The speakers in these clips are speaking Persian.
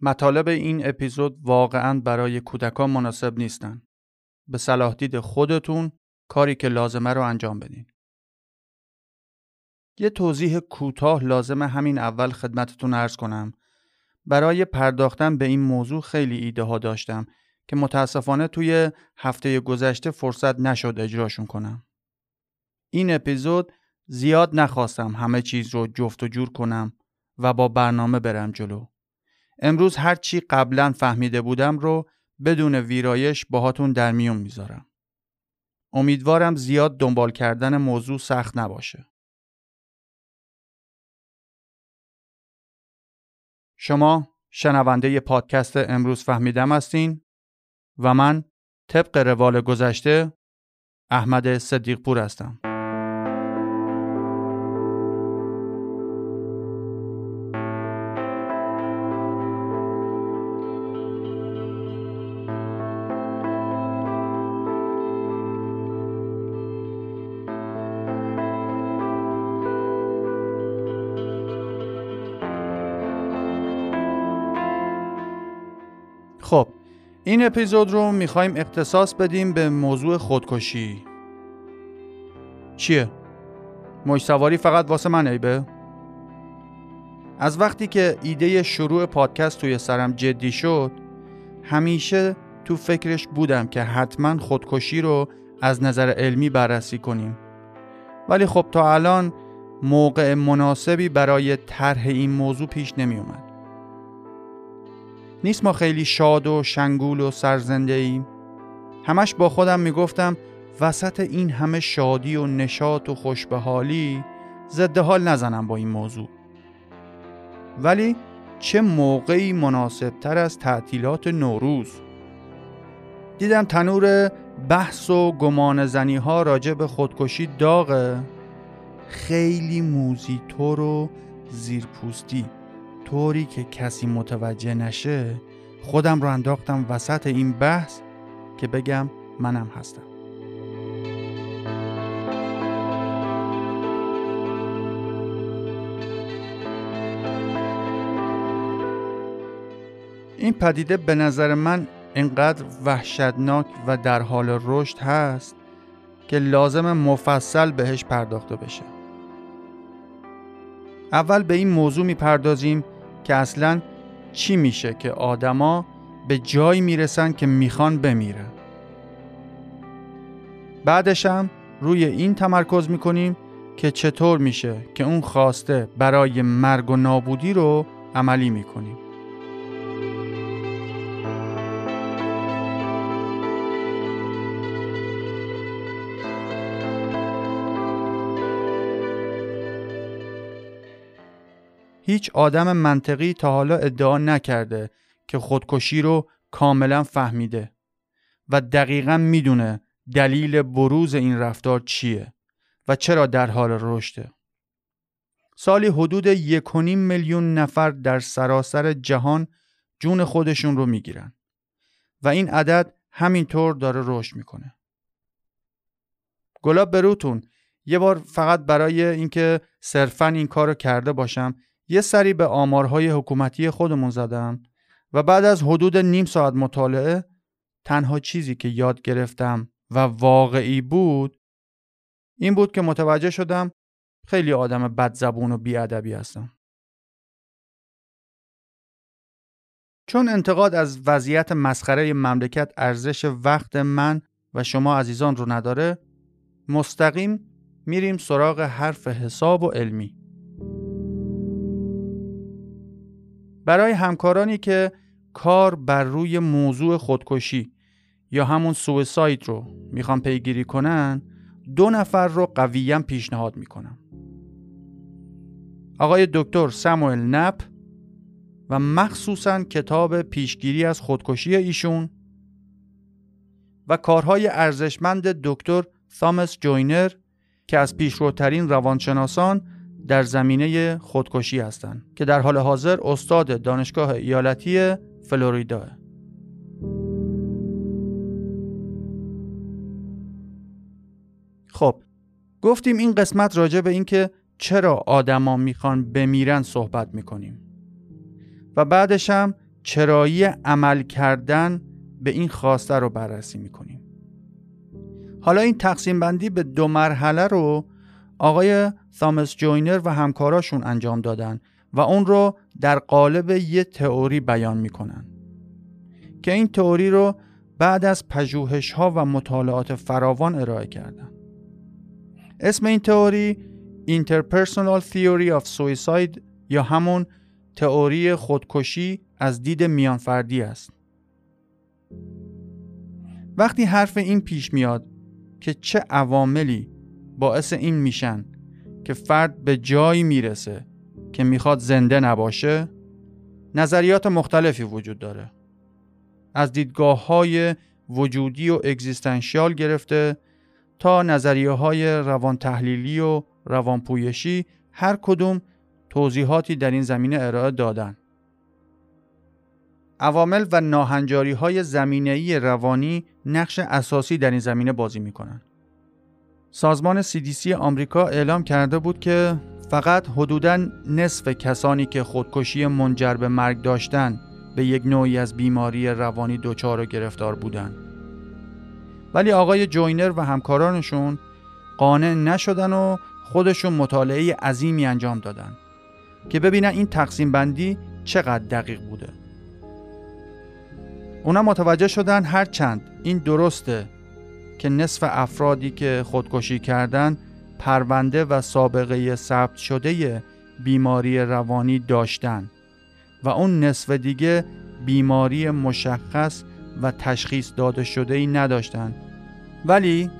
مطالب این اپیزود واقعا برای کودکان مناسب نیستن. به صلاح دید خودتون کاری که لازمه رو انجام بدین. یه توضیح کوتاه لازم همین اول خدمتتون ارز کنم. برای پرداختن به این موضوع خیلی ایده ها داشتم که متاسفانه توی هفته گذشته فرصت نشد اجراشون کنم. این اپیزود زیاد نخواستم همه چیز رو جفت و جور کنم و با برنامه برم جلو. امروز هر چی قبلا فهمیده بودم رو بدون ویرایش باهاتون در میون می‌ذارم. امیدوارم زیاد دنبال کردن موضوع سخت نباشه. شما شنونده پادکست امروز فهمیدم هستین و من طبق روال گذشته احمد صدیق پور هستم. این اپیزود رو می‌خوایم اختصاص بدیم به موضوع خودکشی چیه؟ موج سواری فقط واسه من ایبه؟ از وقتی که ایده شروع پادکست توی سرم جدی شد همیشه تو فکرش بودم که حتما خودکشی رو از نظر علمی بررسی کنیم ولی خب تا الان موقع مناسبی برای طرح این موضوع پیش نمی اومد نیست ما خیلی شاد و شنگول و سرزنده ایم همش با خودم می‌گفتم وسط این همه شادی و نشاط و خوشبحالی ضد حال نزنم با این موضوع. ولی چه موقعی مناسب تر از تعطیلات نوروز؟ دیدم تنور بحث و گمان زنی ها راجع به خودکشی داغه. خیلی موزیتور و زیرپوستی. طوری که کسی متوجه نشه خودم رو انداختم وسط این بحث که بگم منم هستم. این پدیده به نظر من اینقدر وحشتناک و در حال رشد هست که لازم مفصل بهش پرداخته بشه. اول به این موضوع می‌پردازیم که اصلا چی میشه که آدما به جایی می‌رسن که می‌خوان بمیرن بعدش هم روی این تمرکز می‌کنیم که چطور میشه که اون خواسته برای مرگ و نابودی رو عملی می‌کنیم. هیچ آدم منطقی تا حالا ادعا نکرده که خودکشی رو کاملا فهمیده و دقیقا می‌دونه دلیل بروز این رفتار چیه و چرا در حال رشده. سالی حدود یک میلیون نفر در سراسر جهان جون خودشون رو می‌گیرن و این عدد همینطور داره رشد می‌کنه. گلاب بروتون یه بار فقط برای اینکه صرفا این کار رو کرده باشم یه سری به آمارهای حکومتی خودمون زدم و بعد از حدود نیم ساعت مطالعه تنها چیزی که یاد گرفتم و واقعی بود این بود که متوجه شدم خیلی آدم بد زبون و بیادبی هستم. چون انتقاد از وضعیت مسخره مملکت ارزش وقت من و شما عزیزان رو نداره مستقیم میریم سراغ حرف حساب و علمی. برای همکارانی که کار بر روی موضوع خودکشی یا همون سویساید رو می‌خوان پیگیری کنن دو نفر رو قویا پیشنهاد می‌کنم. آقای دکتر ساموئل نپ و مخصوصا کتاب پیشگیری از خودکشی ایشون و کارهای ارزشمند دکتر ثامس جوینر که از پیشروترین روانشناسان در زمینه خودکشی هستند که در حال حاضر استاد دانشگاه ایالتی فلوریدا. خب گفتیم این قسمت راجع به اینکه چرا آدما می‌خوان بمیرن صحبت می‌کنیم. و بعدش هم چرایی عمل کردن به این خواسته رو بررسی می‌کنیم. حالا این تقسیم بندی به دو مرحله رو آقای ثامس جوینر و همکاراشون انجام دادن و اون رو در قالب یه تئوری بیان می‌کنن. که این تئوری رو بعد از پژوهش ها و مطالعات فراوان ارائه کردن. اسم این تئوری Interpersonal Theory of Suicide یا همون تئوری خودکشی از دید میانفردی است. وقتی حرف این پیش میاد که چه عواملی باعث این میشن که فرد به جایی می‌رسه که می‌خواد زنده نباشه نظریات مختلفی وجود داره از دیدگاه های وجودی و اگزیستنشیال گرفته تا نظریه های روان تحلیلی و روان پویشی هر کدوم توضیحاتی در این زمینه ارائه دادن عوامل و ناهنجاری های زمینه‌ای روانی نقش اساسی در این زمینه بازی می‌کنن. سازمان CDC آمریکا اعلام کرده بود که فقط حدوداً نصف کسانی که خودکشی منجر به مرگ داشتن به یک نوعی از بیماری روانی دچار و گرفتار بودند. ولی آقای جوینر و همکارانشون قانع نشدن و خودشون مطالعه عظیمی انجام دادن که ببینن این تقسیم بندی چقدر دقیق بوده. اونا متوجه شدن هر چند این درسته که نصف افرادی که خودکشی کردن پرونده و سابقه ثبت شده بیماری روانی داشتن و اون نصف دیگه بیماری مشخص و تشخیص داده شده ای نداشتن ولی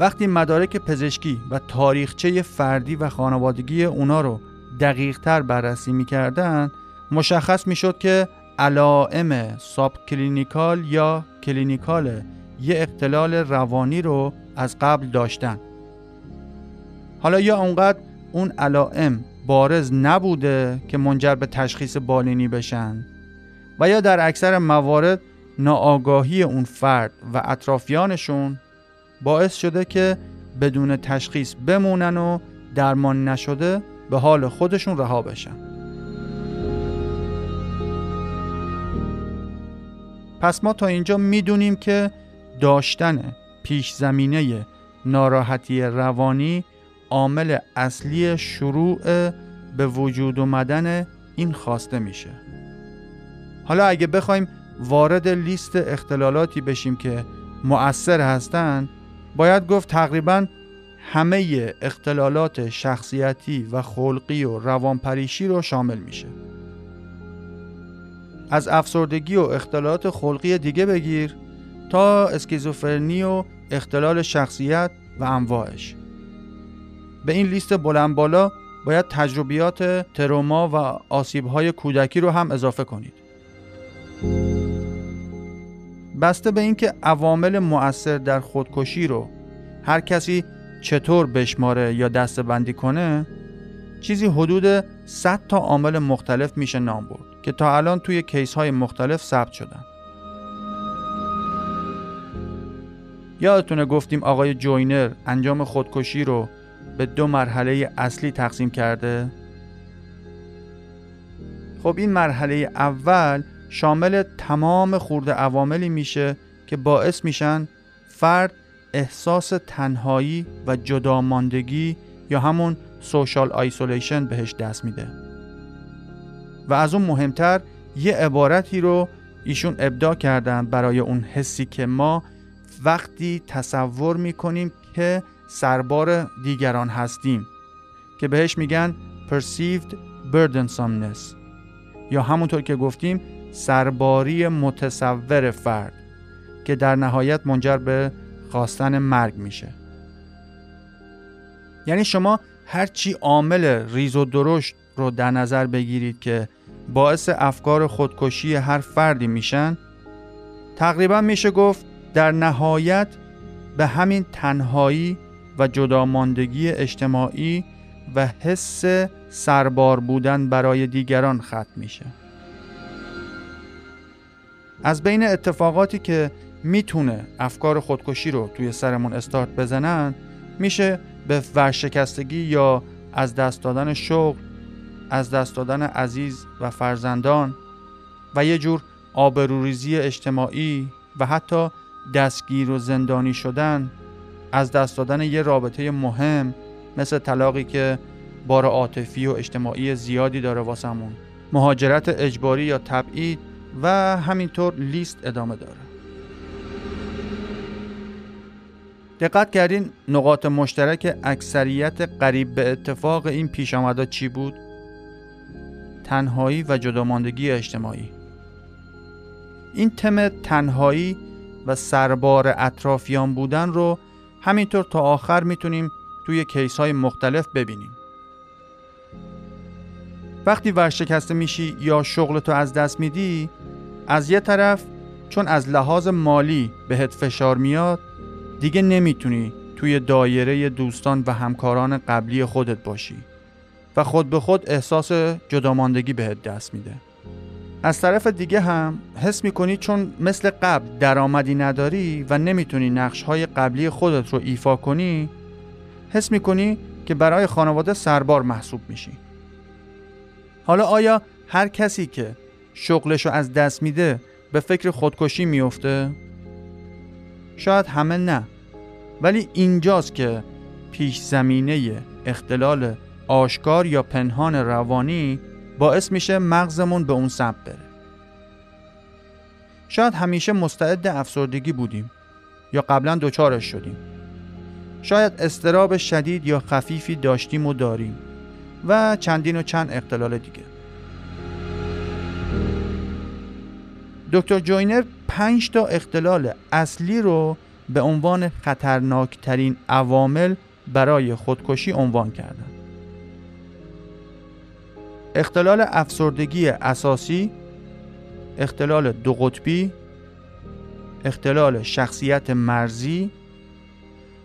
وقتی مدارک پزشکی و تاریخچه فردی و خانوادگی اونا رو دقیق تر بررسی می‌کردن مشخص می‌شد که علائم subclinical یا clinical یه اختلال روانی رو از قبل داشتن. حالا یا اونقدر اون علائم بارز نبوده که منجر به تشخیص بالینی بشن و یا در اکثر موارد ناآگاهی اون فرد و اطرافیانشون باعث شده که بدون تشخیص بمونن و درمان نشده به حال خودشون رها بشن. پس ما تا اینجا می‌دونیم که داشتن پیش زمینه ناراحتی روانی عامل اصلی شروع به وجود اومدن این خواسته میشه. حالا اگه بخوایم وارد لیست اختلالاتی بشیم که مؤثر هستند باید گفت تقریبا همه اختلالات شخصیتی و خلقی و روانپریشی رو شامل میشه. از افسردگی و اختلالات خلقی دیگه بگیر. تا اسکیزوفرنی و اختلال شخصیت و انواعش. به این لیست بلند بالا باید تجربیات تروما و آسیبهای کودکی رو هم اضافه کنید. بسته به اینکه عوامل مؤثر در خودکشی رو هر کسی چطور بشماره یا دسته بندی کنه چیزی حدود 100 تا عامل مختلف میشه نام برد که تا الان توی کیس های مختلف ثبت شدن. یادتونه گفتیم آقای جوینر انجام خودکشی رو به دو مرحله اصلی تقسیم کرده؟ خب این مرحله اول شامل تمام خرده عواملی میشه که باعث میشن فرد احساس تنهایی و جداماندگی یا همون social isolation بهش دست میده. و از اون مهمتر یه عبارتی رو ایشون ابداع کردن برای اون حسی که ما وقتی تصور می‌کنیم که سربار دیگران هستیم که بهش میگن perceived burdensomeness یا همونطور که گفتیم سرباری متصور فرد که در نهایت منجر به خواستن مرگ میشه. یعنی شما هرچی عامل ریز و درشت رو در نظر بگیرید که باعث افکار خودکشی هر فردی میشن تقریبا میشه گفت در نهایت به همین تنهایی و جداماندگی اجتماعی و حس سربار بودن برای دیگران ختم میشه. از بین اتفاقاتی که می‌تونه افکار خودکشی رو توی سرمون استارت بزنن میشه به ورشکستگی یا از دست دادن شغل از دست دادن عزیز و فرزندان و یه جور آبروریزی اجتماعی و حتی دستگیر و زندانی شدن از دست دادن یه رابطه مهم مثل طلاقی که بار عاطفی و اجتماعی زیادی داره واسمون. مهاجرت اجباری یا تبعید و همینطور لیست ادامه داره. دقت کردین نقاط مشترک اکثریت قریب به اتفاق این پیش چی بود؟ تنهایی و جداماندگی اجتماعی. این تم تنهایی و سربار اطرافیان بودن رو همینطور تا آخر می‌تونیم توی کیس های مختلف ببینیم. وقتی ورشکسته میشی یا شغلتو از دست میدی از یه طرف چون از لحاظ مالی بهت فشار میاد دیگه نمی‌تونی توی دایره دوستان و همکاران قبلی خودت باشی و خود به خود احساس جداماندگی بهت دست میده. از طرف دیگه هم حس می‌کنی چون مثل قبل درآمدی نداری و نمی‌تونی نقش های قبلی خودت رو ایفا کنی حس می‌کنی که برای خانواده سربار محسوب میشی حالا آیا هر کسی که شغلش رو از دست میده به فکر خودکشی میفته؟ شاید همه نه ولی اینجاست که پیش زمینه اختلال آشکار یا پنهان روانی باعث میشه مغزمون به اون سمت بره. شاید همیشه مستعد افسردگی بودیم یا قبلا دچارش شدیم. شاید استراب شدید یا خفیفی داشتیم و داریم و چندین و چند اختلال دیگه. دکتر جوینر پنج تا اختلال اصلی رو به عنوان خطرناکترین عوامل برای خودکشی عنوان کردن اختلال افسردگی اساسی اختلال دو قطبی اختلال شخصیت مرزی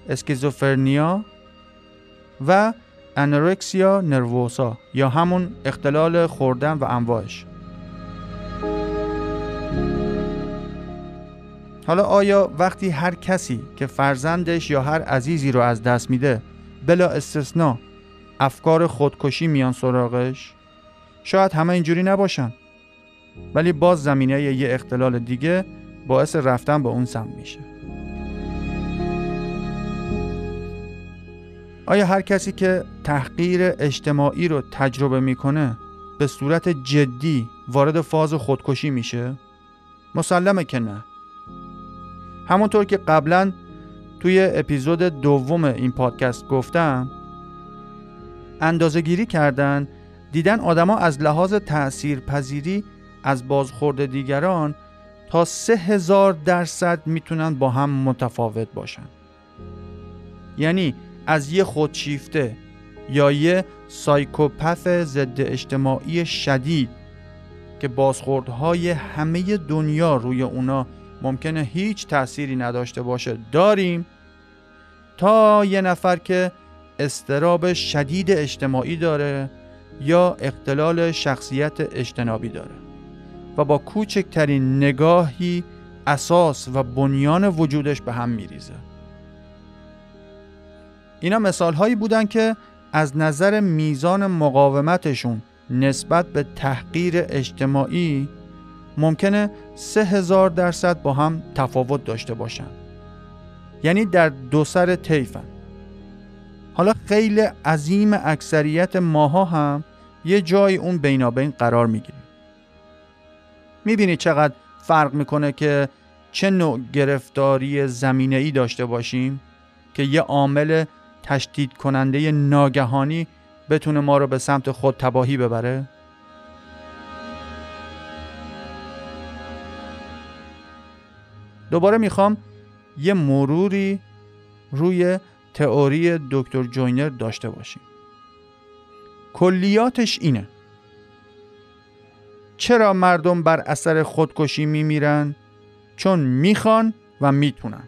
اسکیزوفرنیا و انورکسیا نروسا یا همون اختلال خوردن و انواعش. حالا آیا وقتی هر کسی که فرزندش یا هر عزیزی رو از دست میده بلا استثنا افکار خودکشی میان سراغش؟ شاید همه اینجوری نباشن. ولی باز زمینه یه اختلال دیگه باعث رفتن به اون سمت میشه. آیا هر کسی که تحقیر اجتماعی رو تجربه می‌کنه به صورت جدی وارد فاز خودکشی میشه؟ مسلمه که نه. همونطور که قبلا توی اپیزود دوم این پادکست گفتم اندازه گیری کردن دیدن آدما از لحاظ تأثیر پذیری از بازخورد دیگران تا سه هزار درصد می‌تونن با هم متفاوت باشن. یعنی از یه خودشیفته یا یه سایکوپث ضد اجتماعی شدید که بازخوردهای همه دنیا روی اونا ممکنه هیچ تأثیری نداشته باشه داریم تا یه نفر که استراب شدید اجتماعی داره یا اختلال شخصیت اجتنابی داره و با کوچکترین نگاهی اساس و بنیان وجودش به هم میریزه. اینا مثال هایی بودن که از نظر میزان مقاومتشون نسبت به تحقیر اجتماعی ممکنه سه هزار درصد با هم تفاوت داشته باشن. یعنی در دو سر طیفن. حالا خیلی عظیم اکثریت ماها هم یه جای اون بینابین قرار می‌گیریم می‌بینی چقدر فرق می‌کنه که چه نوع گرفتاری زمینه ای داشته باشیم که یه عامل تشدید کننده ناگهانی بتونه ما رو به سمت خود تباهی ببره؟ دوباره می‌خوام یه مروری روی تئوری دکتر جوینر داشته باشیم. کلیاتش اینه. چرا مردم بر اثر خودکشی میمیرن؟ چون می‌خوان و می‌تونن.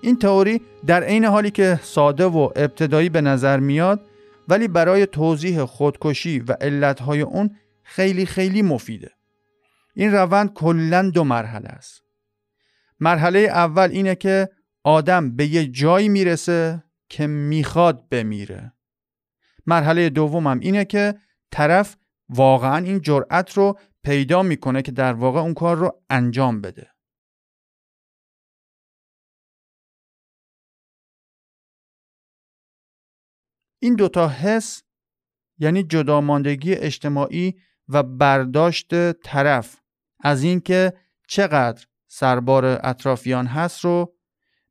این تئوری در عین حالی که ساده و ابتدایی به نظر میاد ولی برای توضیح خودکشی و علتهای اون خیلی خیلی مفیده. این روند کلا دو مرحله است. مرحله اول اینه که آدم به یه جایی می‌رسه که می‌خواد بمیره. مرحله دومم اینه که طرف واقعا این جرأت رو پیدا می‌کنه که در واقع اون کار رو انجام بده. این دوتا حس یعنی جداماندگی اجتماعی و برداشت طرف از اینکه چقدر سربار اطرافیان هست رو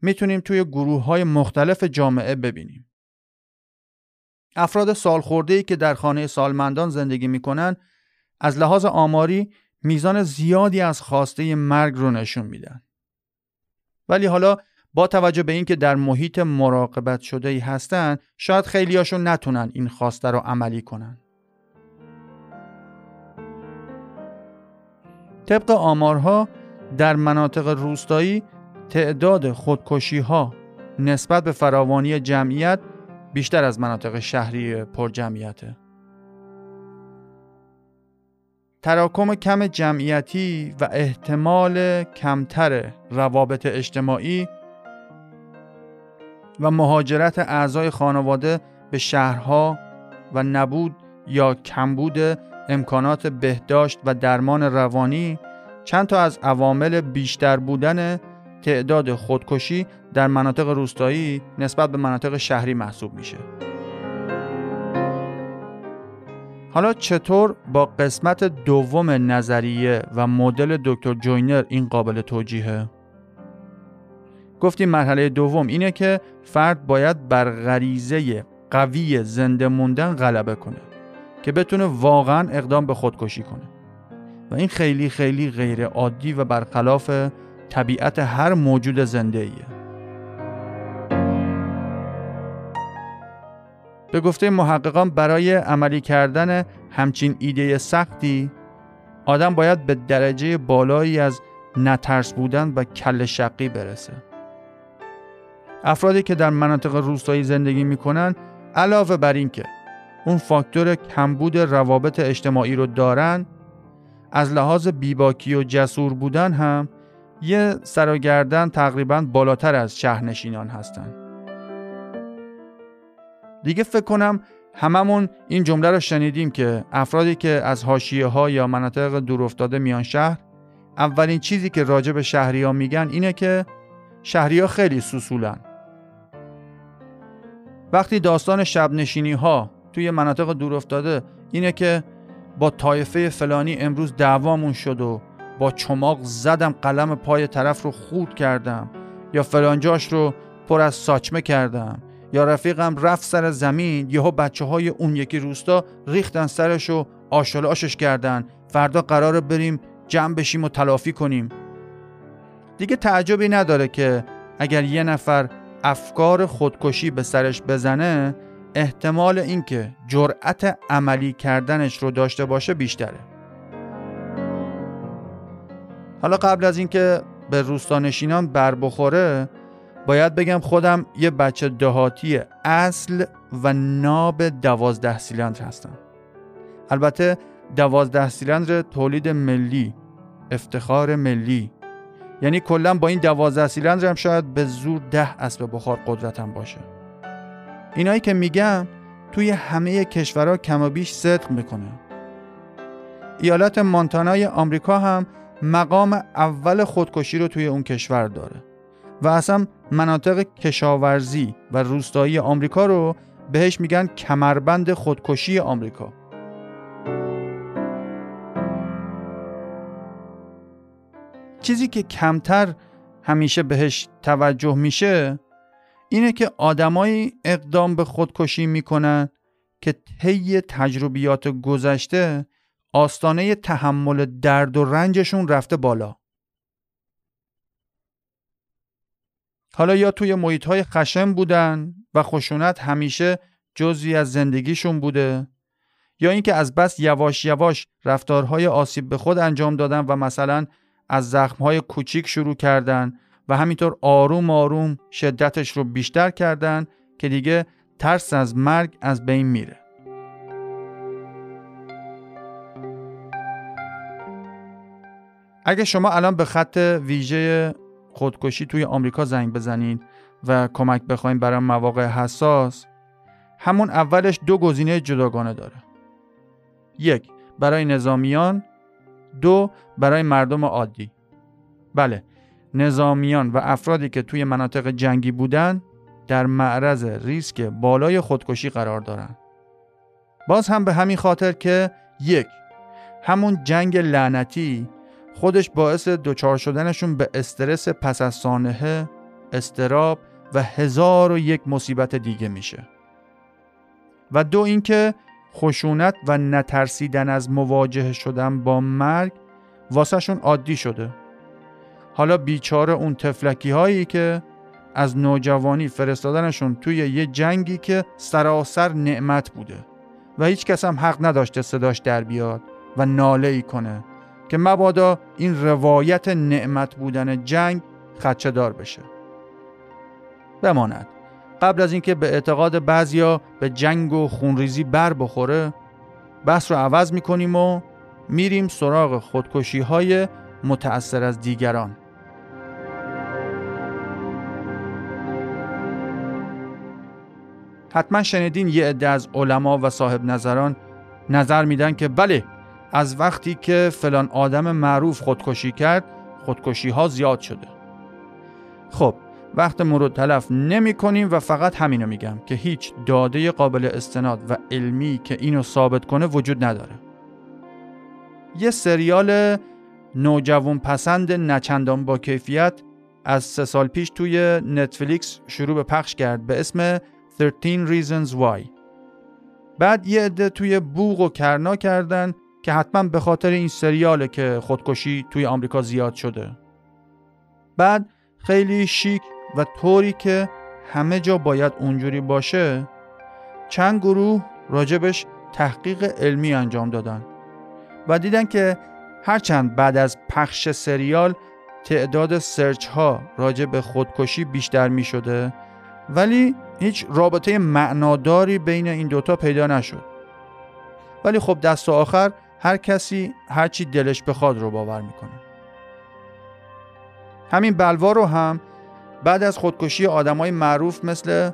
می‌تونیم توی گروه های مختلف جامعه ببینیم. افراد سالخورده ای که در خانه سالمندان زندگی می‌کنن از لحاظ آماری میزان زیادی از خواسته مرگ رو نشون میدن. ولی حالا با توجه به اینکه در محیط مراقبت شده ای هستن شاید خیلیاشون نتونن این خواسته رو عملی کنن. طبق آمارها در مناطق روستایی تعداد خودکشی ها نسبت به فراوانی جمعیت بیشتر از مناطق شهری پر جمعیته. تراکم کم جمعیتی و احتمال کمتر روابط اجتماعی و مهاجرت اعضای خانواده به شهرها و نبود یا کمبود امکانات بهداشت و درمان روانی چند تا از عوامل بیشتر بودن تعداد خودکشی در مناطق روستایی نسبت به مناطق شهری محسوب میشه. حالا چطور با قسمت دوم نظریه و مدل دکتر جوینر این قابل توجیهه؟ گفتیم مرحله دوم اینه که فرد باید بر غریزه قوی زنده موندن غلبه کنه که بتونه واقعا اقدام به خودکشی کنه و این خیلی خیلی غیر عادی و برخلاف طبیعت هر موجود زنده ایه. به گفته محققان برای عملی کردن همچین ایده سختی آدم باید به درجه بالایی از نترس بودن و کل شقی برسه. افرادی که در مناطق روستایی زندگی می‌کنن علاوه بر اینکه اون فاکتور کمبود روابط اجتماعی رو دارن از لحاظ بیباکی و جسور بودن هم یه سر تقریبا بالاتر از شهرنشینان هستن. دیگه فکر کنم هممون این جمله رو شنیدیم که افرادی که از حاشیه ها یا مناطق دورافتاده میان شهر اولین چیزی که راجع به شهری ها میگن اینه که شهری ها خیلی سوسولن. وقتی داستان شب نشینی ها توی مناطق دورافتاده اینه که با طایفه فلانی امروز دعوامون شد و با چماق زدم قلم پای طرف رو خورد کردم. یا فلانجاش رو پر از ساچمه کردم. یا رفیقم رفت سر زمین یهو بچه های اون یکی روستا ریختن سرش و آشش کردن. فردا قرار بریم جمع بشیم و تلافی کنیم. دیگه تعجبی نداره که اگر یه نفر افکار خودکشی به سرش بزنه احتمال اینکه جرأت عملی کردنش رو داشته باشه بیشتره. حالا قبل از اینکه به روستانشینان بر بخوره باید بگم خودم یه بچه دهاتی اصل و ناب دوازده سیلندر هستم. البته دوازده سیلندر تولید ملی افتخار ملی. یعنی کلا با این دوازده سیلندر هم شاید به زور ده اسب بخار قدرتم باشه. اینایی که میگم توی همه کشورها کم و بیش صدق می‌کنه. ایالت مانتانای آمریکا هم مقام اول خودکشی رو توی اون کشور داره. و اصلا مناطق کشاورزی و روستایی آمریکا رو بهش میگن کمربند خودکشی آمریکا. چیزی که کمتر همیشه بهش توجه میشه اینه که آدمایی اقدام به خودکشی می‌کنن که طی تجربیات گذشته آستانه تحمل درد و رنجشون رفته بالا. حالا یا توی محیط های خشم بودن و خشونت همیشه جزوی از زندگیشون بوده یا اینکه از بس یواش یواش رفتارهای آسیب به خود انجام دادن و مثلا از زخمهای کوچیک شروع کردن و همینطور آروم آروم شدتش رو بیشتر کردن که دیگه ترس از مرگ از بین میره. اگه شما الان به خط ویژه خودکشی توی آمریکا زنگ بزنید و کمک بخواید برای مواقع حساس همون اولش دو گزینه جداگانه داره. یک برای نظامیان. دو برای مردم عادی. بله نظامیان و افرادی که توی مناطق جنگی بودن در معرض ریسک بالای خودکشی قرار دارند. باز هم به همین خاطر که یک همون جنگ لعنتی خودش باعث دچار شدنشون به استرس پس از سانحه، استراب و هزار و یک مصیبت دیگه میشه. و دو اینکه خشونت و نترسیدن از مواجه شدن با مرگ واسهشون عادی شده. حالا بیچاره اون تفلکی هایی که از نوجوانی فرستادنشون توی یه جنگی که سراسر نعمت بوده و هیچ کس هم حق نداشته صداش در بیاد و ناله ای کنه که مبادا این روایت نعمت بودن جنگ خدچه دار بشه. بماند. قبل از اینکه به اعتقاد بعضیا به جنگ و خونریزی بر بخوره بحث رو عوض می‌کنیم و میریم سراغ خودکشی های متأثر از دیگران. حتما شنیدین یه عده از علما و صاحب نظران نظر میدن که بله از وقتی که فلان آدم معروف خودکشی کرد خودکشی ها زیاد شده. خب وقت مرود تلف نمی کنیم و فقط همینو میگم که هیچ داده قابل استناد و علمی که اینو ثابت کنه وجود نداره. یه سریال نوجوان پسند نچندان با کیفیت از سه سال پیش توی نتفلیکس شروع به پخش کرد به اسم 13 Reasons Why. بعد یه عده توی بوغ و کرنا کردن که حتما به خاطر این سریاله که خودکشی توی آمریکا زیاد شده. بعد خیلی شیک و طوری که همه جا باید اونجوری باشه چند گروه راجبش تحقیق علمی انجام دادن و دیدن که هرچند بعد از پخش سریال تعداد سرچ ها راجع به خودکشی بیشتر می شده ولی هیچ رابطه معناداری بین این دوتا پیدا نشد. ولی خب دست آخر هر کسی هرچی دلش بخواد رو باور می‌کنه. همین بلوا رو هم بعد از خودکشی آدمای معروف مثل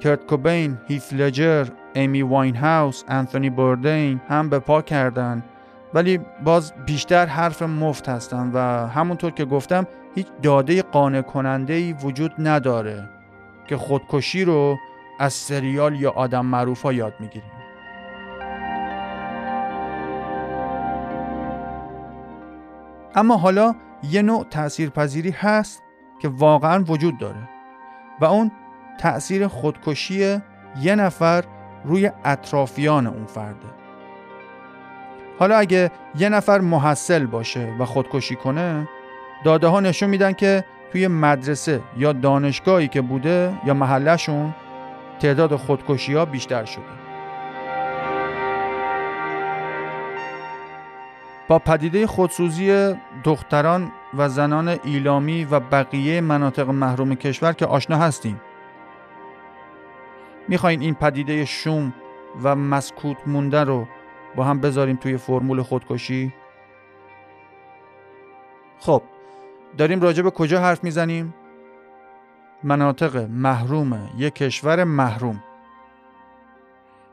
کرت کوبین، هیث لجر، ایمی واین هاوس، انتونی بوردین هم به پا کردن. ولی باز بیشتر حرف مفت هستن و همونطور که گفتم هیچ داده قانع کننده ای وجود نداره که خودکشی رو از سریال یا آدم معروف ها یاد می‌گیریم. اما حالا یه نوع تاثیرپذیری هست که واقعا وجود داره و اون تأثیر خودکشی یه نفر روی اطرافیان اون فرده. حالا اگه یه نفر محصل باشه و خودکشی کنه داده ها نشون میدن که توی مدرسه یا دانشگاهی که بوده یا محلشون تعداد خودکشی ها بیشتر شده. با پدیده خودسوزی دختران و زنان ایلامی و بقیه مناطق محروم کشور که آشنا هستیم. می‌خواین این پدیده شوم و مسکوت مونده رو با هم بذاریم توی فرمول خودکشی؟ خب داریم راجع به کجا حرف می‌زنیم؟ مناطق محروم یک کشور محروم.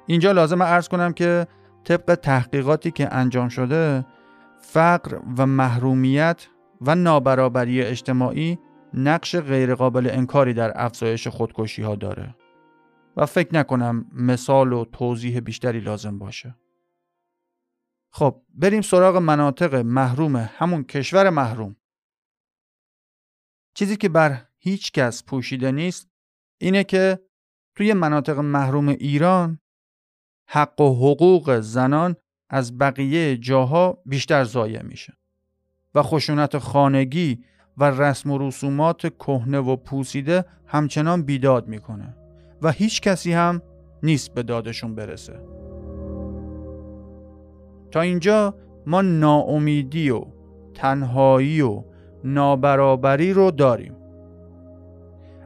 اینجا لازم ارز کنم که طبق تحقیقاتی که انجام شده فقر و محرومیت و نابرابری اجتماعی نقش غیرقابل انکاری در افزایش خودکشی ها داره. و فکر نکنم مثال و توضیح بیشتری لازم باشه. خب بریم سراغ مناطق محروم همون کشور محروم. چیزی که بر هیچ کس پوشیده نیست اینه که توی مناطق محروم ایران حق و حقوق زنان از بقیه جاها بیشتر ضایع میشه. و خشونت خانگی و رسم و رسومات کهنه و پوسیده همچنان بیداد می‌کنه و هیچ کسی هم نیست به دادشون برسه. تا اینجا ما ناامیدی و تنهایی و نابرابری رو داریم.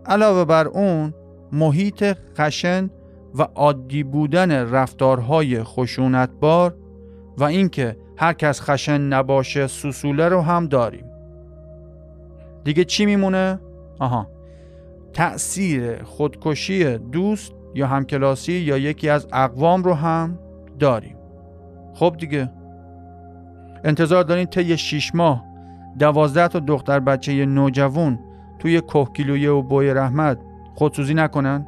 علاوه بر اون محیط خشن و عادی بودن رفتارهای خشونتبار و اینکه هر کس خشن نباشه سسوله رو هم داریم دیگه چی میمونه؟ آها تأثیر خودکشی دوست یا همکلاسی یا یکی از اقوام رو هم داریم خب دیگه انتظار دارین طی شیش ماه دوازده تا دختر بچه نوجوان توی کهگیلویه و بوی رحمت خودسوزی نکنن؟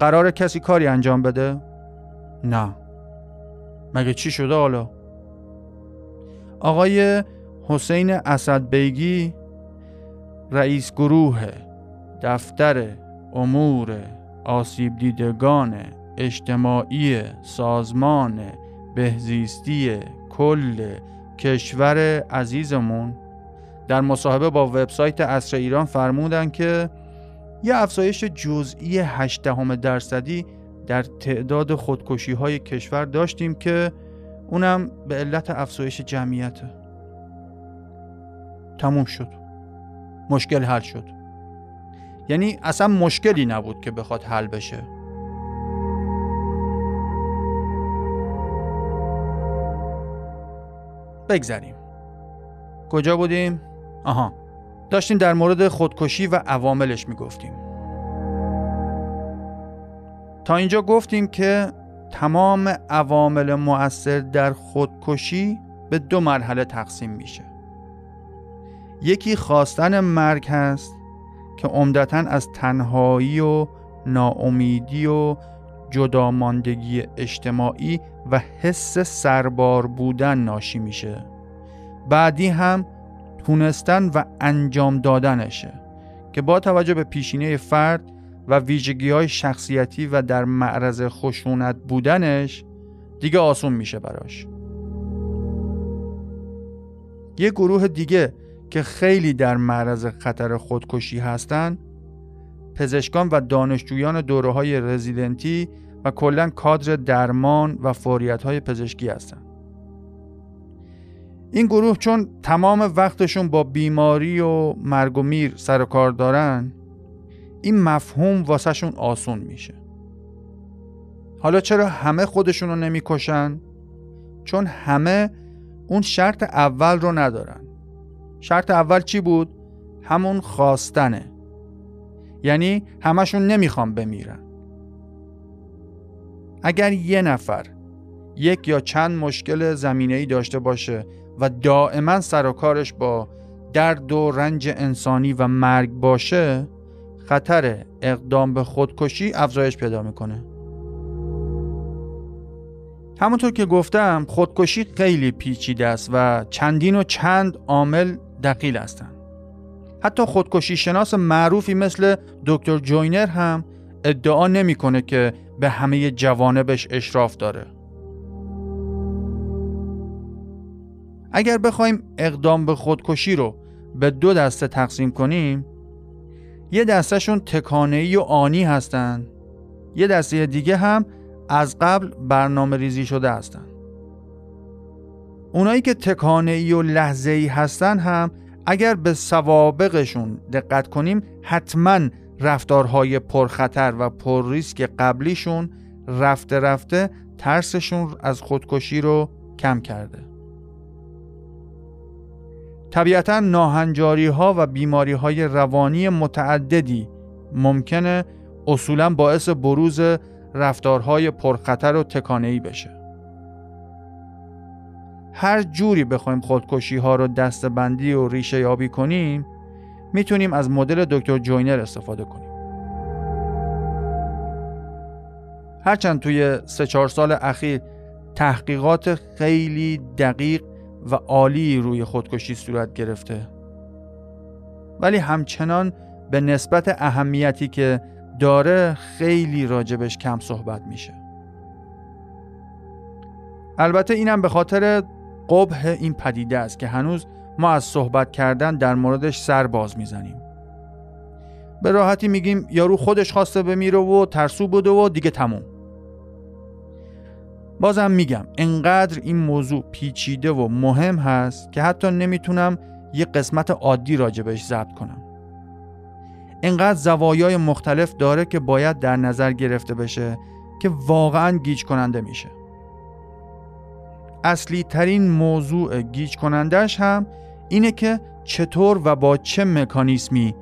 قرار کسی کاری انجام بده؟ نه مگه چی شده حالا؟ آقای حسین اسد بیگی رئیس گروه دفتر امور آسیب دیدگان اجتماعی سازمان بهزیستی کل کشور عزیزمون در مصاحبه با وبسایت اصر ایران فرمودن که یه افزایش جزئی 8 درصدی در تعداد خودکشی های کشور داشتیم که اونم به علت افزایش جمعیته تموم شد. مشکل حل شد. یعنی اصلا مشکلی نبود که بخواد حل بشه. بگذریم. کجا بودیم؟ آها. داشتیم در مورد خودکشی و عواملش می‌گفتیم. تا اینجا گفتیم که تمام عوامل مؤثر در خودکشی به دو مرحله تقسیم میشه. یکی خواستن مرگ هست که عمدتا از تنهایی و ناامیدی و جداماندگی اجتماعی و حس سربار بودن ناشی میشه. بعدی هم تونستن و انجام دادنشه که با توجه به پیشینه فرد و ویژگی های شخصیتی و در معرض خشونت بودنش دیگه آسون میشه براش یه گروه دیگه که خیلی در معرض خطر خودکشی هستن پزشکان و دانشجویان دوره های رزیدنتی و کلا کادر درمان و فوریت های پزشکی هستند. این گروه چون تمام وقتشون با بیماری و مرگ و میر سر و کار دارن این مفهوم واسهشون آسون میشه حالا چرا همه خودشون رو نمی‌کشن؟ چون همه اون شرط اول رو ندارن شرط اول چی بود؟ همون خواستنه یعنی همشون نمی‌خوان بمیرن اگر یه نفر یک یا چند مشکل زمینه ای داشته باشه و دائما سر و کارش با درد و رنج انسانی و مرگ باشه خطر اقدام به خودکشی افزایش پیدا می‌کنه. همونطور که گفتم خودکشی خیلی پیچیده است و چندین و چند عامل دقیل هستند. حتی خودکشی شناس معروفی مثل دکتر جوینر هم ادعا نمی‌کنه که به همه جوانبش اشراف داره. اگر بخوایم اقدام به خودکشی رو به دو دسته تقسیم کنیم یه دستهشون تکانهی و آنی هستن. یه دسته دیگه هم از قبل برنامه ریزی شده هستن. اونایی که تکانهی و لحظه ای هستن هم اگر به سوابقشون دقت کنیم حتما رفتارهای پرخطر و پر ریسک قبلیشون رفته رفته ترسشون از خودکشی رو کم کرده. طبیعتا ناهنجاری ها و بیماری های روانی متعددی ممکنه اصولا باعث بروز رفتارهای پرخطر و تکانهی بشه. هر جوری بخوایم خودکشی ها رو دستبندی و ریشه یابی کنیم می‌تونیم از مدل دکتر جوینر استفاده کنیم. هرچند توی سه چهار سال اخیر تحقیقات خیلی دقیق و عالی روی خودکشی صورت گرفته. ولی همچنان به نسبت اهمیتی که داره خیلی راجبش کم صحبت میشه. البته اینم به خاطر قبه این پدیده است که هنوز ما از صحبت کردن در موردش سر باز می‌زنیم. به راحتی میگیم یارو خودش خواسته بمیره و ترسو بوده و دیگه تموم. بازم میگم انقدر این موضوع پیچیده و مهم هست که حتی نمی‌تونم یه قسمت عادی راجبش ضبط کنم. انقدر زوایای مختلف داره که باید در نظر گرفته بشه که واقعا گیج کننده میشه. اصلی ترین موضوع گیج کنندش هم اینه که چطور و با چه مکانیسمی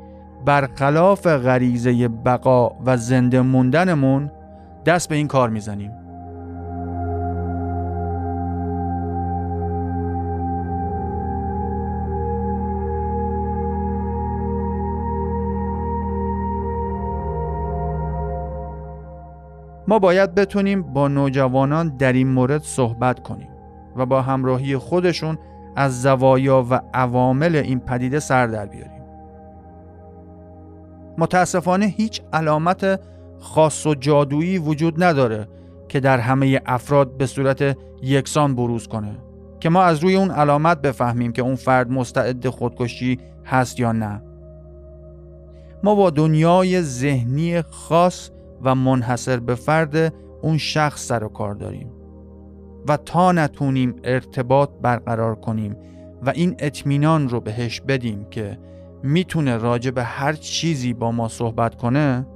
برخلاف غریزه بقا و زنده موندنمون دست به این کار می‌زنیم. ما باید بتونیم با نوجوانان در این مورد صحبت کنیم و با همراهی خودشون از زوایا و عوامل این پدیده سر در بیاریم. متاسفانه هیچ علامت خاص و جادویی وجود نداره که در همه افراد به صورت یکسان بروز کنه که ما از روی اون علامت بفهمیم که اون فرد مستعد خودکشی هست یا نه. ما با دنیای ذهنی خاص و منحصر به فرد اون شخص سر و کار داریم. و تا نتونیم ارتباط برقرار کنیم و این اطمینان رو بهش بدیم که می‌تونه راجع به هر چیزی با ما صحبت کنه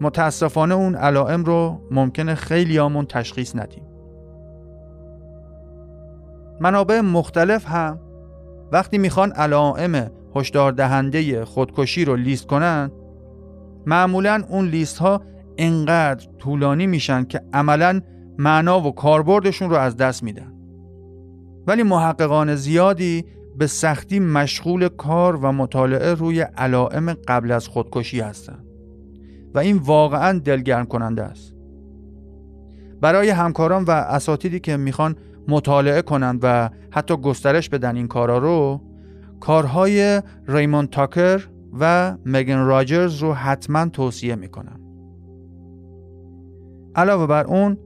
متاسفانه اون علائم رو ممکنه خیلی آمون تشخیص ندیم. منابع مختلف هم وقتی می‌خوان علائم هشدار دهنده خودکشی رو لیست کنن معمولا اون لیست ها انقدر طولانی میشن که عملا معنا و کاربردشون رو از دست میدن. ولی محققان زیادی به سختی مشغول کار و مطالعه روی علائم قبل از خودکشی هستند و این واقعا دلگرم کننده است. برای همکاران و اساتیدی که می‌خوان مطالعه کنند و حتی گسترش بدن این کارا رو کارهای ریمون تاکر و مگن راجرز رو حتما توصیه می‌کنم. علاوه بر اون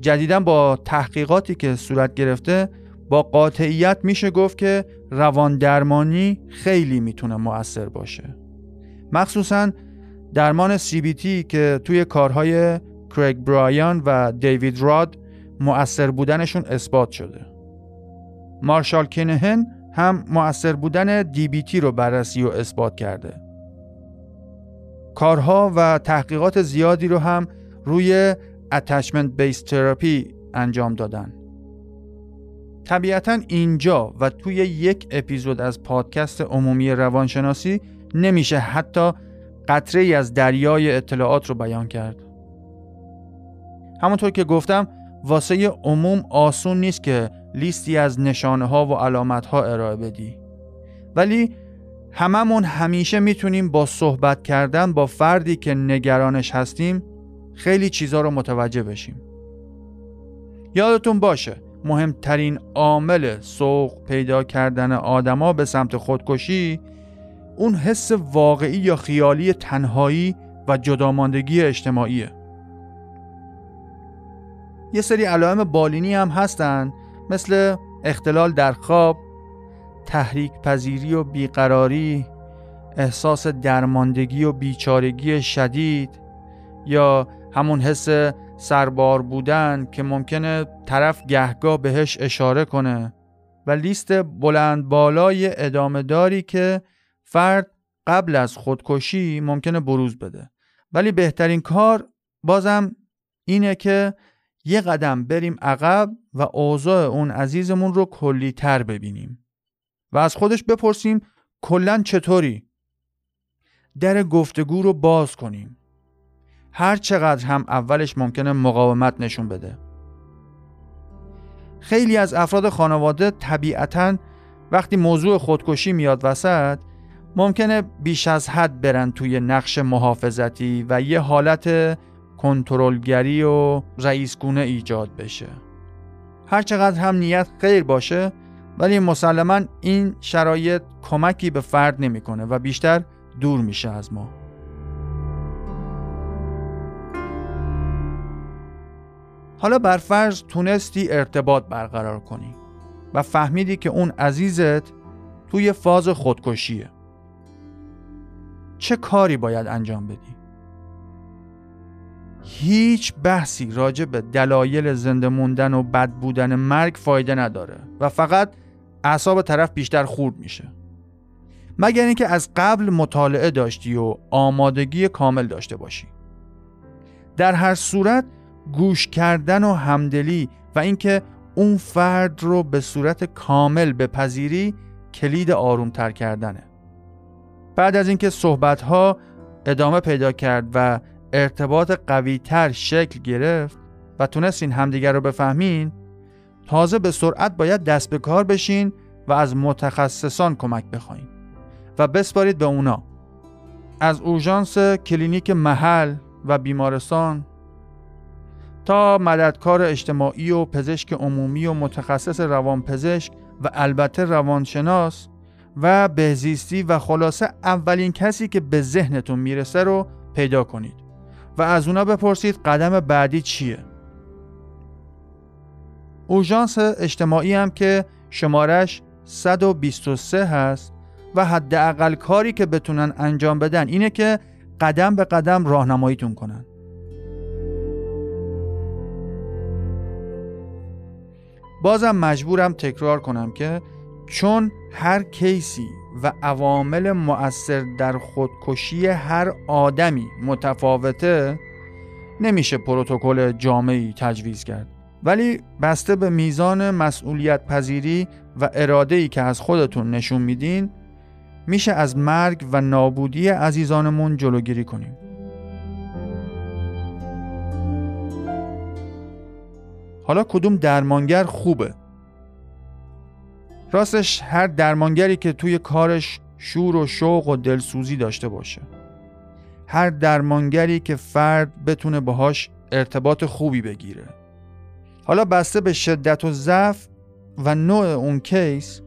جدیدا با تحقیقاتی که صورت گرفته با قاطعیت میشه گفت که روان درمانی خیلی می‌تونه مؤثر باشه. مخصوصا درمان CBT که توی کارهای کریگ برایان و دیوید راد مؤثر بودنشون اثبات شده. مارشال کینهن هم مؤثر بودن DBT رو بررسی و اثبات کرده. کارها و تحقیقات زیادی رو هم روی Attachment Based Therapy انجام دادن. طبیعتا اینجا و توی یک اپیزود از پادکست عمومی روانشناسی نمیشه حتی قطره ای از دریای اطلاعات رو بیان کرد. همونطور که گفتم واسه عموم آسون نیست که لیستی از نشانه ها و علامت ها ارائه بدی. ولی هممون همیشه می‌تونیم با صحبت کردن با فردی که نگرانش هستیم خیلی چیزا رو متوجه بشیم. یادتون باشه مهمترین عامل سوق پیدا کردن آدما به سمت خودکشی اون حس واقعی یا خیالی تنهایی و جداماندگی اجتماعیه. یه سری علائم بالینی هم هستن مثل اختلال در خواب تحریک پذیری و بیقراری احساس درماندگی و بیچارگی شدید یا همون حس سربار بودن که ممکنه طرف گهگاه بهش اشاره کنه و لیست بلند بالای ادامه داری که فرد قبل از خودکشی ممکنه بروز بده. ولی بهترین کار بازم اینه که یه قدم بریم عقب و اوضاع اون عزیزمون رو کلی تر ببینیم و از خودش بپرسیم کلا چطوری؟ در گفتگو رو باز کنیم. هر چقدر هم اولش ممکنه مقاومت نشون بده. خیلی از افراد خانواده طبیعتا وقتی موضوع خودکشی میاد وسط ممکنه بیش از حد برن توی نقش محافظتی و یه حالت کنترلگری و رئیسگونه ایجاد بشه. هرچقدر هم نیت خیر باشه ولی مسلما این شرایط کمکی به فرد نمی‌کنه و بیشتر دور میشه از ما حالا بر فرض تونستی ارتباط برقرار کنی و فهمیدی که اون عزیزت توی فاز خودکشیه چه کاری باید انجام بدی؟ هیچ بحثی راجع به دلایل زنده موندن و بد بودن مرگ فایده نداره و فقط اعصاب طرف بیشتر خورد میشه. مگر اینکه از قبل مطالعه داشتی و آمادگی کامل داشته باشی. در هر صورت گوش کردن و همدلی و اینکه اون فرد رو به صورت کامل بپذیری کلید آرومتر کردنه. بعد از اینکه صحبت ها ادامه پیدا کرد و ارتباط قویتر شکل گرفت و تونستین همدیگر رو بفهمین تازه به سرعت باید دست به کار بشین و از متخصصان کمک بخواین و بسپارید به اونا. از اورژانس کلینیک محل و بیمارستان تا مددکار اجتماعی و پزشک عمومی و متخصص روانپزشک و البته روانشناس و بهزیستی و خلاصه اولین کسی که به ذهنتون می‌رسه رو پیدا کنید. و از اونا بپرسید قدم بعدی چیه. اوژانس اجتماعی هم که شمارش 123 هست و حداقل کاری که بتونن انجام بدن اینه که قدم به قدم راهنماییتون کنن. بازم مجبورم تکرار کنم که چون هر کیسی و عوامل مؤثر در خودکشی هر آدمی متفاوته نمیشه پروتکل جامعی تجویز کرد. ولی بسته به میزان مسئولیت پذیری و اراده ای که از خودتون نشون میدین میشه از مرگ و نابودی عزیزانمون جلوگیری کنیم. حالا کدوم درمانگر خوبه؟ راستش هر درمانگری که توی کارش شور و شوق و دلسوزی داشته باشه. هر درمانگری که فرد بتونه باهاش ارتباط خوبی بگیره. حالا بسته به شدت و ضعف و نوع اون کیس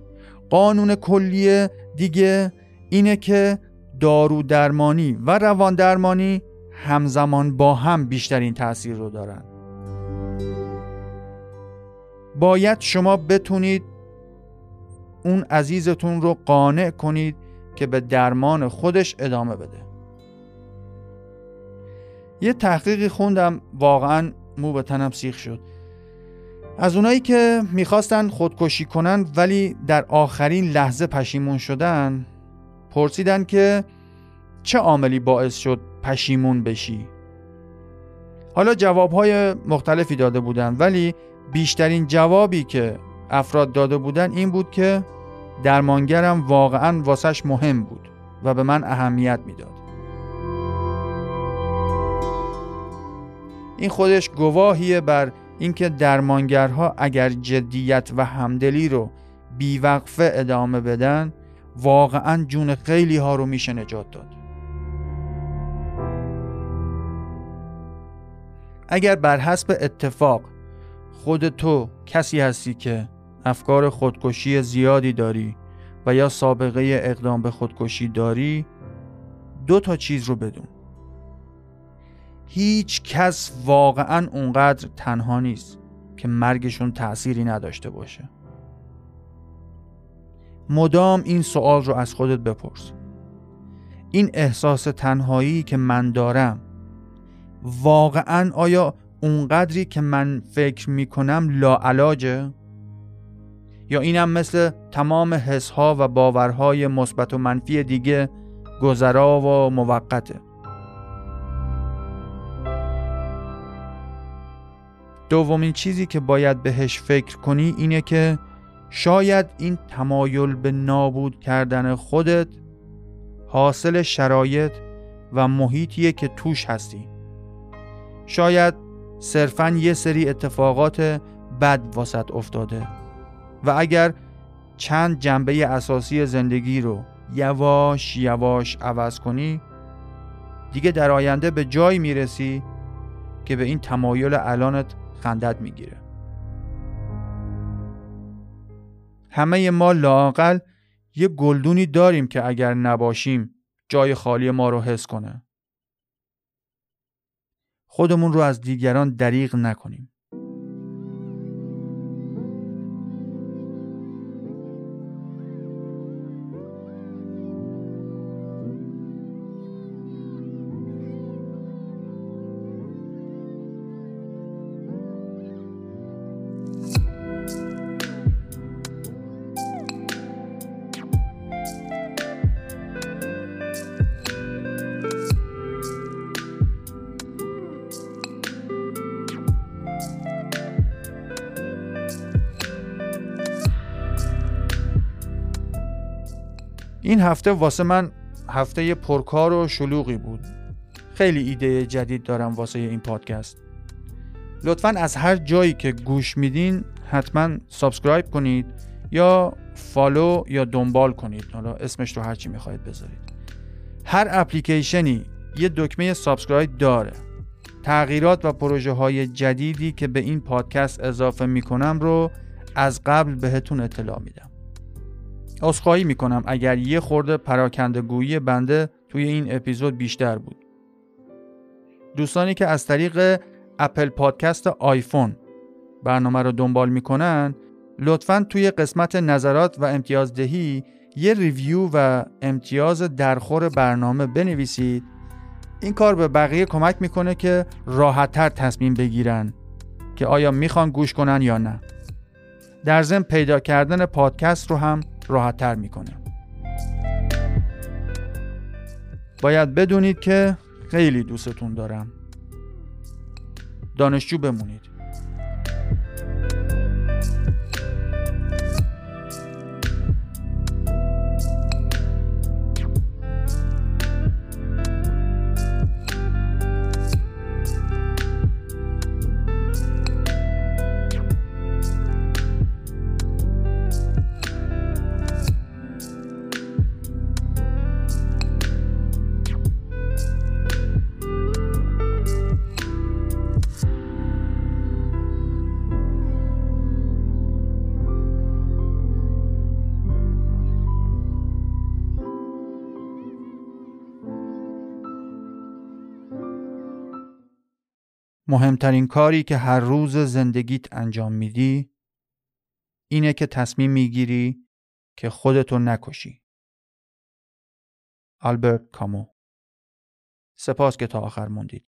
قانون کلیه دیگه اینه که دارو درمانی و روان درمانی همزمان با هم بیشترین تاثیر رو دارن. باید شما بتونید اون عزیزتون رو قانع کنید که به درمان خودش ادامه بده. یه تحقیقی خوندم واقعا مو به تنم سیخ شد. از اونایی که می‌خواستن خودکشی کنن ولی در آخرین لحظه پشیمون شدن پرسیدن که چه عاملی باعث شد پشیمون بشی. حالا جوابهای مختلفی داده بودن ولی بیشترین جوابی که افراد داده بودن این بود که درمانگرم واقعا واسش مهم بود و به من اهمیت می‌داد. این خودش گواهیه بر اینکه درمانگرها اگر جدیت و همدلی رو بیوقفه ادامه بدن واقعا جون خیلی ها رو میشه نجات داد. اگر بر حسب اتفاق خود تو کسی هستی که افکار خودکشی زیادی داری و یا سابقه اقدام به خودکشی داری دو تا چیز رو بدون. هیچ کس واقعا اونقدر تنها نیست که مرگشون تأثیری نداشته باشه. مدام این سوال رو از خودت بپرس. این احساس تنهایی که من دارم واقعا آیا اونقدری که من فکر می‌کنم لاعلاجه؟ یا اینم مثل تمام حسها و باورهای مثبت و منفی دیگه گذرا و موقته. دومین چیزی که باید بهش فکر کنی اینه که شاید این تمایل به نابود کردن خودت حاصل شرایط و محیطیه که توش هستی. شاید صرفا یه سری اتفاقات بد واسط افتاده. و اگر چند جنبه اساسی زندگی رو یواش یواش عوض کنی دیگه در آینده به جایی می‌رسی که به این تمایل الانت خندت می‌گیره. همه ما لاقل یه گلدونی داریم که اگر نباشیم جای خالی ما رو حس کنه. خودمون رو از دیگران دریغ نکنیم. این هفته واسه من هفته پرکار و شلوغی بود. خیلی ایده جدید دارم واسه این پادکست. لطفا از هر جایی که گوش میدین حتما subscribe کنید یا follow یا دنبال کنید. حالا اسمش رو هرچی می‌خواید بذارید. هر اپلیکیشنی یه دکمه subscribe داره. تغییرات و پروژه های جدیدی که به این پادکست اضافه می کنم رو از قبل بهتون اطلاع میدم. عذرخواهی می کنم اگر یه خورده پراکندگویی بنده توی این اپیزود بیشتر بود. دوستانی که از طریق اپل پادکست آیفون برنامه رو دنبال می‌کنن لطفا توی قسمت نظرات و امتیازدهی یه ریویو و امتیاز درخور برنامه بنویسید این کار به بقیه کمک می‌کنه که راحتتر تصمیم بگیرن که آیا می‌خوان گوش کنن یا نه در ضمن پیدا کردن پادکست رو هم راحتتر می‌کنه. باید بدونید که خیلی دوستتون دارم. دانشجو بمونید. مهمترین کاری که هر روز زندگیت انجام میدی اینه که تصمیم می‌گیری که خودتو نکشی. آلبرت کامو سپاس که تا آخر موندید.